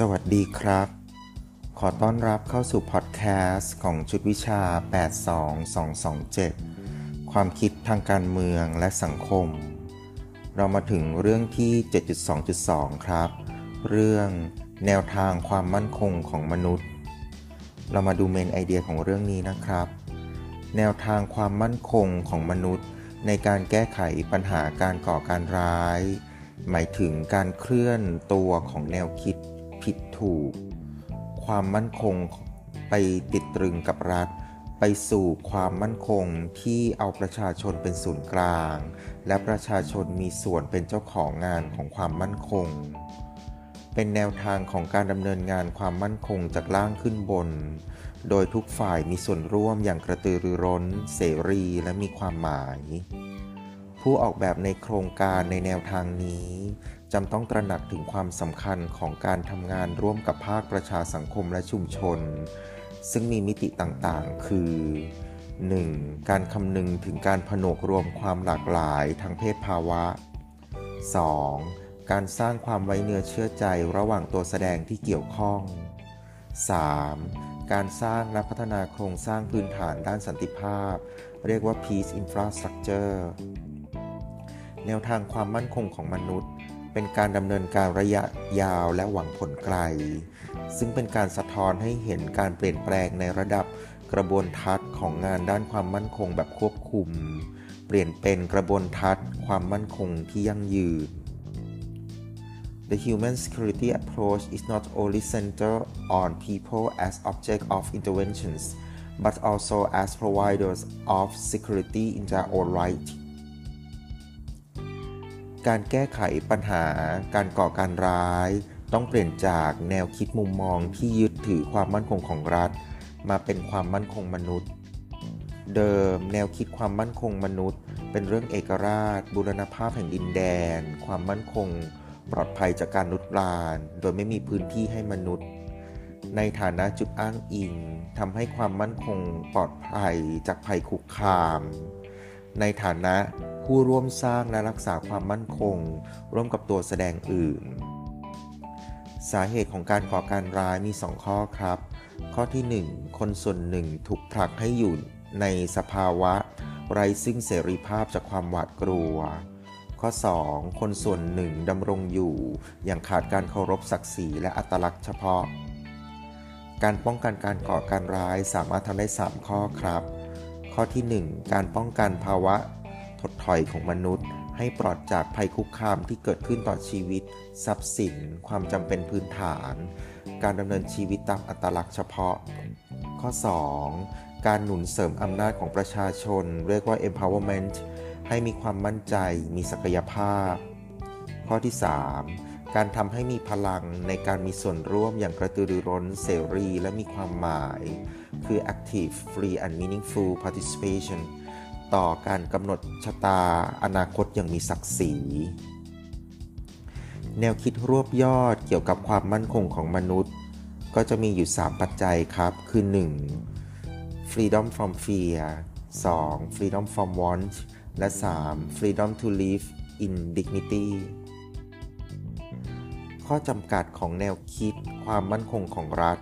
สวัสดีครับ ขอต้อนรับเข้าสู่พอดแคสต์ของชุดวิชา 82227 ความคิดทางการเมืองและสังคม เรามาถึงเรื่องที่ 7.2.2 ครับ เรื่องแนวทางความมั่นคงของมนุษย์ เรามาดูเมนไอเดียของเรื่องนี้นะครับ แนวทางความมั่นคงของมนุษย์ ในการแก้ไขปัญหาการก่อการร้าย หมายถึงการเคลื่อนตัวของแนวคิดผิด ถูก ความมั่นคงไปติดตรึงกับรัฐ ไปสู่ความมั่นคงที่เอาประชาชนเป็นศูนย์กลาง และประชาชนมีส่วนเป็นเจ้าของงานของความมั่นคง เป็นแนวทางของการดำเนินงานความมั่นคงจากล่างขึ้นบน โดยทุกฝ่ายมีส่วนร่วมอย่างกระตือรือร้น เสรีและมีความหมาย ผู้ออกแบบในโครงการในแนวทางนี้จำต้องตระหนักถึงความสำคัญของการทำงานร่วมกับภาคประชาสังคมและชุมชน ซึ่งมีมิติต่างๆ คือ 1. การคำนึงถึงการผนวกรวมความหลากหลายทางเพศภาวะ 2. การสร้างความไว้เนื้อเชื่อใจระหว่างตัวแสดงที่เกี่ยวข้อง 3. การสร้างและพัฒนาโครงสร้างพื้นฐานด้านสันติภาพ เรียกว่า peace infrastructure แนวทางความมั่นคงของมนุษย์ เป็นการดำเนินการระยะยาวและหวังผลไกล ซึ่งเป็นการสะท้อนให้เห็นการเปลี่ยนแปลงในระดับกระบวนทัศน์ของงานด้านความมั่นคงแบบควบคุม เปลี่ยนเป็นกระบวนทัศน์ความมั่นคงที่ยั่งยืน The human security approach is not only centered on people as object of interventions, but also as providers of security in their own right. การแก้ไขปัญหาการก่อการร้าย ต้องเปลี่ยนจากแนวคิดมุมมองที่ยึดถือความมั่นคงของรัฐ มาเป็นความมั่นคงมนุษย์ เดิมแนวคิดความมั่นคงมนุษย์ เป็นเรื่องเอกราชบูรณภาพแห่งดินแดน ความมั่นคง ปลอดภัยจากการลุกลาน โดยไม่มีพื้นที่ให้มนุษย์ ในฐานะจุดอ้างอิงทำให้ความมั่นคงปลอดภัยจากภัยคุกคาม ในฐานะผู้ร่วมสร้างและรักษาความมั่นคง ร่วมกับตัวแสดงอื่น สาเหตุของการก่อการร้ายมี 2 ข้อครับ ข้อที่ 1 คนส่วนหนึ่งถูกผลักให้อยู่ในสภาวะ ไร้ซึ่งเสรีภาพจากความหวาดกลัว ข้อ 2 คนส่วนหนึ่งดำรงอยู่ อย่างขาดการเคารพศักดิ์ศรีและอัตลักษณ์เฉพาะ การป้องกันการก่อการร้ายสามารถทำได้ 3 ข้อครับ ข้อที่ 1 การป้องกันภาวะถดถอยของมนุษย์ ให้ปลอดจากภัยคุกคามที่เกิดขึ้นต่อชีวิต ทรัพย์สิน ความจำเป็นพื้นฐาน การดำเนินชีวิตตามอัตลักษณ์เฉพาะ ข้อ 2. การหนุนเสริมอำนาจของประชาชน เรียกว่า empowerment ให้มีความมั่นใจ มีศักยภาพ ข้อที่ 3. การทำให้มีพลังในการมีส่วนร่วมอย่างกระตือรือร้นเสรีและมีความหมาย คือ active free and meaningful participation ต่อการกำหนดชะตาอนาคตอย่างมีศักดิ์ศรีแนวคิดรวบยอดเกี่ยวกับความมั่นคงของมนุษย์ ก็จะมีอยู่ 3 ปัจจัยครับ คือ 1. freedom from fear 2. freedom from want และ 3. freedom to live in dignity ข้อจำกัดของแนวคิดความมั่นคงของรัฐ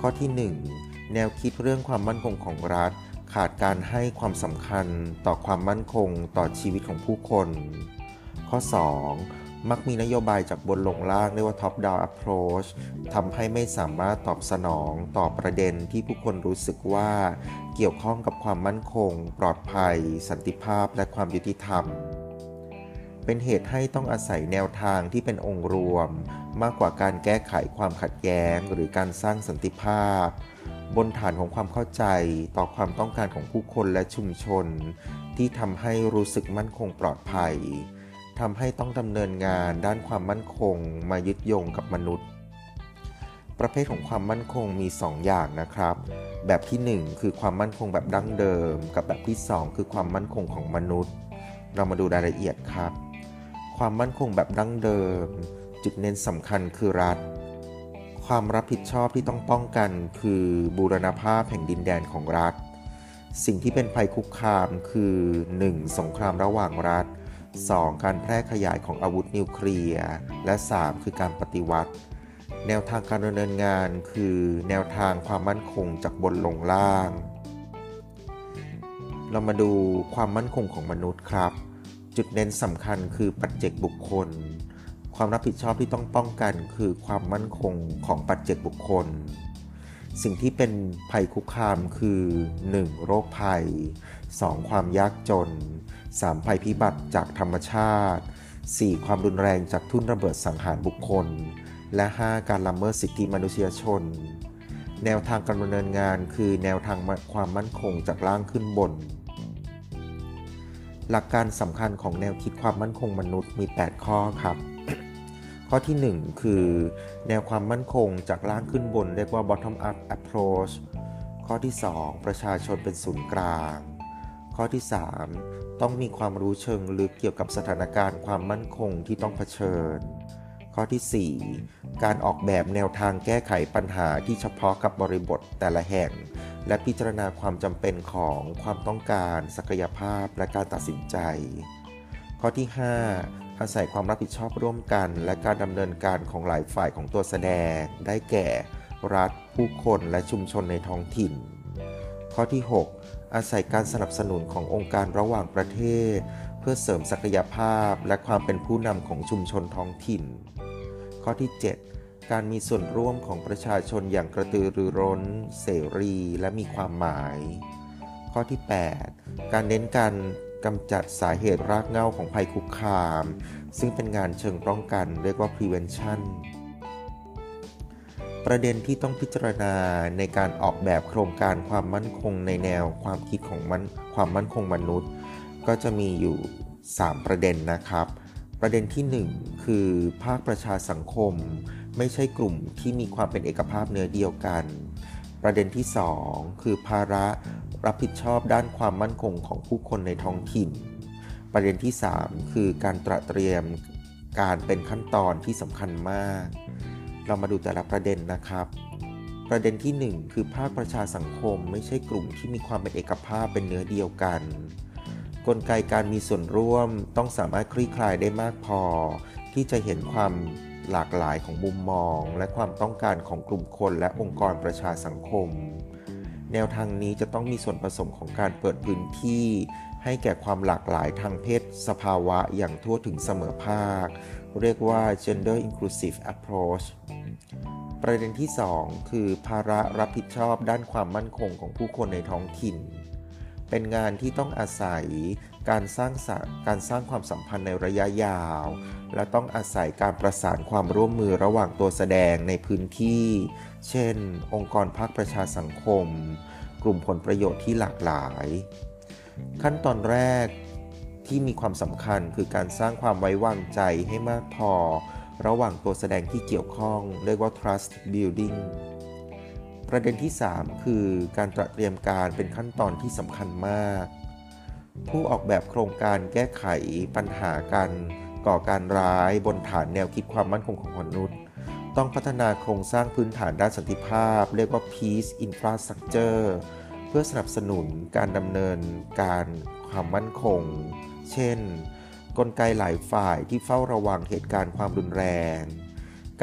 ข้อที่ 1 แนวคิดเรื่องความมั่นคงของรัฐ ขาดการให้ความสำคัญต่อความมั่นคงต่อชีวิตของผู้คน ข้อ 2. มักมีนโยบายจากบนลงล่างเรียกว่า top down approach ทำให้ไม่สามารถตอบสนองต่อประเด็นที่ผู้คนรู้สึกว่า เกี่ยวข้องกับความมั่นคง ปลอดภัย สันติภาพและความยุติธรรม เป็นเหตุให้ต้องอาศัยแนวทางที่เป็นองค์รวม มากกว่าการแก้ไขความขัดแย้ง หรือการสร้างสันติภาพ บนฐานของความเข้าใจต่อความต้องการของผู้คนและชุมชน ที่ทำให้รู้สึกมั่นคงปลอดภัยทำให้ต้องดำเนินงานด้านความมั่นคงมายึดโยงกับมนุษย์ ประเภทของความมั่นคงมี 2 อย่างนะครับ แบบที่ 1 คือความมั่นคงแบบดั้งเดิม กับแบบที่ 2 คือความมั่นคงของมนุษย์ เรามาดูรายละเอียดครับ ความมั่นคงแบบดั้งเดิม จุดเน้นสำคัญคือรัฐ ความรับผิดชอบที่ต้องป้องกันคือบูรณภาพแห่งดินแดนของรัฐ สิ่งที่เป็นภัยคุกคามคือ 1. สงครามระหว่างรัฐ 2. การแพร่ขยายของอาวุธนิวเคลียร์ และ 3. คือการปฏิวัติ แนวทางการดำเนินงานคือ แนวทางความมั่นคงจากบนลงล่าง เรามาดูความมั่นคงของมนุษย์ครับ จุดเน้นสำคัญคือปัจเจกบุคคล ความรับผิดชอบที่ต้องป้องกัน คือความมั่นคงของปัจเจกบุคคล สิ่งที่เป็นภัยคุกคามคือ 1. โรคภัย 2. ความยากจน 3. ภัยพิบัติจากธรรมชาติ 4. ความรุนแรงจากทุ่นระเบิดสังหารบุคคล และ 5. การละเมิดสิทธิมนุษยชน แนวทางการดำเนินงานคือแนวทางความมั่นคงจากล่างขึ้นบน หลักการสำคัญของแนวคิดความมั่นคงมนุษย์มี 8 ข้อครับ ข้อที่ 1 คือ แนวความมั่นคงจากล่างขึ้นบนเรียกว่า bottom up approach ข้อที่ 2 ประชาชนเป็นศูนย์กลาง ข้อที่ 3 ต้องมีความรู้เชิงลึกเกี่ยวกับสถานการณ์ความมั่นคงที่ต้องเผชิญ ข้อที่ 4 การออกแบบแนวทางแก้ไขปัญหาที่เฉพาะกับบริบทแต่ละแห่ง และพิจารณาความจำเป็นของความต้องการ ศักยภาพและการตัดสินใจ ข้อที่ 5 อาศัยความรับผิดชอบร่วมกัน และการดำเนินการของหลายฝ่ายของตัวแสดง ได้แก่ รัฐ ผู้คนและชุมชนในท้องถิ่น ข้อที่ 6 อาศัยการสนับสนุนขององค์การระหว่างประเทศเพื่อเสริมศักยภาพและความเป็นผู้นำของชุมชนท้องถิ่น ข้อที่ 7 การมีส่วนร่วมของประชาชนอย่างกระตือรือร้น เสรีและมีความหมาย ข้อที่ 8 การเน้นการกำจัดสาเหตุรากเหง้าของภัยคุกคาม ซึ่งเป็นงานเชิงป้องกันเรียกว่า prevention ประเด็นที่ต้องพิจารณาในการออกแบบโครงการความมั่นคงในแนวความคิดของมันความมั่นคงมนุษย์ ก็จะมีอยู่ 3 ประเด็นนะครับ ประเด็นที่ 1 คือภาคประชาสังคม ไม่ใช่กลุ่มที่มีความเป็นเอกภาพเนื้อเดียวกัน ประเด็นที่ 2 คือภาระรับผิดชอบด้านความมั่นคงของผู้คนในท้องถิ่น ประเด็นที่ 3 คือการตระเตรียมการเป็นขั้นตอนที่สำคัญมาก เรามาดูแต่ละประเด็นนะครับ ประเด็นที่ 1 คือภาคประชาสังคม ไม่ใช่กลุ่มที่มีความเป็นเอกภาพเป็นเนื้อเดียวกัน กลไกการมีส่วนร่วมต้องสามารถคลี่คลายได้มากพอ ที่จะเห็นความหลากหลายของมุมมอง และความต้องการของกลุ่มคนและองค์กรประชาสังคม แนวทางนี้จะต้องมีส่วนผสมของการเปิดพื้นที่ ให้แก่ความหลากหลายทางเพศสภาวะอย่างทั่วถึงเสมอภาค เรียกว่า gender inclusive approach ประเด็นที่ 2 คือภาระรับผิดชอบด้านความมั่นคงของผู้คนในท้องถิ่น เป็นงานที่ต้องอาศัยการสร้างการสร้างความสัมพันธ์ในระยะยาว และต้องอาศัยการประสานความร่วมมือระหว่างตัวแสดงในพื้นที่ เช่น องค์กรภาคประชาสังคม กลุ่มผลประโยชน์ที่หลากหลาย ขั้นตอนแรกที่มีความสำคัญคือการสร้างความไว้วางใจให้มากพอ ระหว่างตัวแสดงที่เกี่ยวข้อง เรียกว่า trust building ประเด็นที่ 3 คือการตระเตรียมการเป็นขั้นตอนที่สำคัญมาก ผู้ออกแบบโครงการแก้ไขปัญหาการก่อการร้ายบนฐานแนวคิดความมั่นคงของมนุษย์ ต้องพัฒนาโครงสร้างพื้นฐานด้านสันติภาพ เรียกว่า peace infrastructure เพื่อสนับสนุนการดำเนินการความมั่นคง เช่น กลไกหลายฝ่ายที่เฝ้าระวังเหตุการณ์ความรุนแรง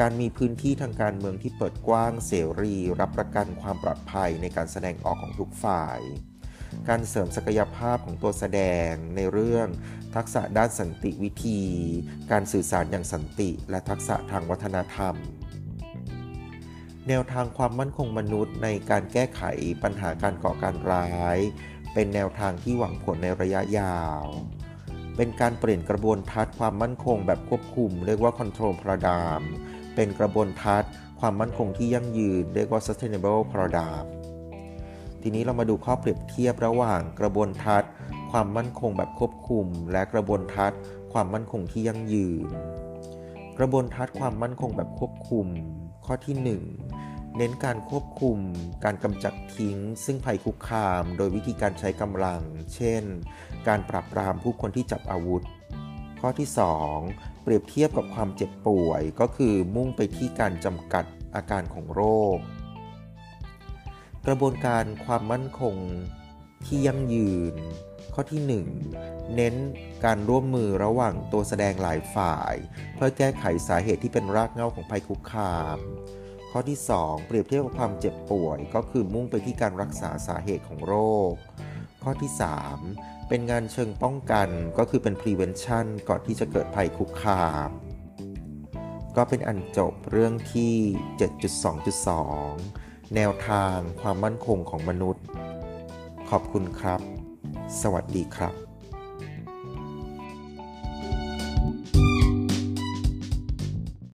การมีพื้นที่ทางการเมืองที่เปิดกว้างเสรี รับประกันความปลอดภัยในการแสดงออกของทุกฝ่าย การเสริมศักยภาพของตัวแสดงในเรื่อง ทักษะด้านสันติวิธี การสื่อสารอย่างสันติ และทักษะทางวัฒนธรรม แนวทางความมั่นคงมนุษย์ในการแก้ไขปัญหาการก่อการร้าย เป็นแนวทางที่หวังผลในระยะยาวเป็นการเปลี่ยนกระบวนทัศน์ความมั่นคงแบบควบคุม เรียกว่า control paradigm เป็นกระบวนทัศน์ ความมั่นคงที่ยั่งยืน เรียกว่า sustainable paradigm ทีนี้เรามาดูข้อเปรียบเทียบระหว่างกระบวนทัศน์ ความมั่นคงแบบควบคุม และกระบวนทัศน์ ความมั่นคงที่ยั่งยืน กระบวนทัศน์ความมั่นคงแบบควบคุม ข้อที่ 1 เน้นการควบคุม การกำจัดทิ้ง ซึ่งภัยคุกคาม โดยวิธีการใช้กำลัง เช่น การปราบปรามผู้คนที่จับอาวุธ ข้อที่ 2 เปรียบเทียบกับความเจ็บป่วยก็คือมุ่งไปที่การจำกัดอาการของโรค กระบวนการความมั่นคงที่ยั่งยืน ข้อที่ 1 เน้นการร่วมมือระหว่างตัวแสดงหลายฝ่าย เพื่อแก้ไขสาเหตุที่เป็นรากเหง้าของภัยคุกคาม ข้อที่ 2 เปรียบเทียบกับความเจ็บป่วย ก็คือมุ่งไปที่การรักษาสาเหตุของโรค ข้อที่ 3 เป็นงานเชิงป้องกันก็คือเป็น prevention ก่อนที่จะเกิดภัยคุกคาม ก็เป็นอันจบเรื่องที่ 7.2.2 แนวทางความมั่นคงของมนุษย์ ขอบคุณครับ สวัสดีครับ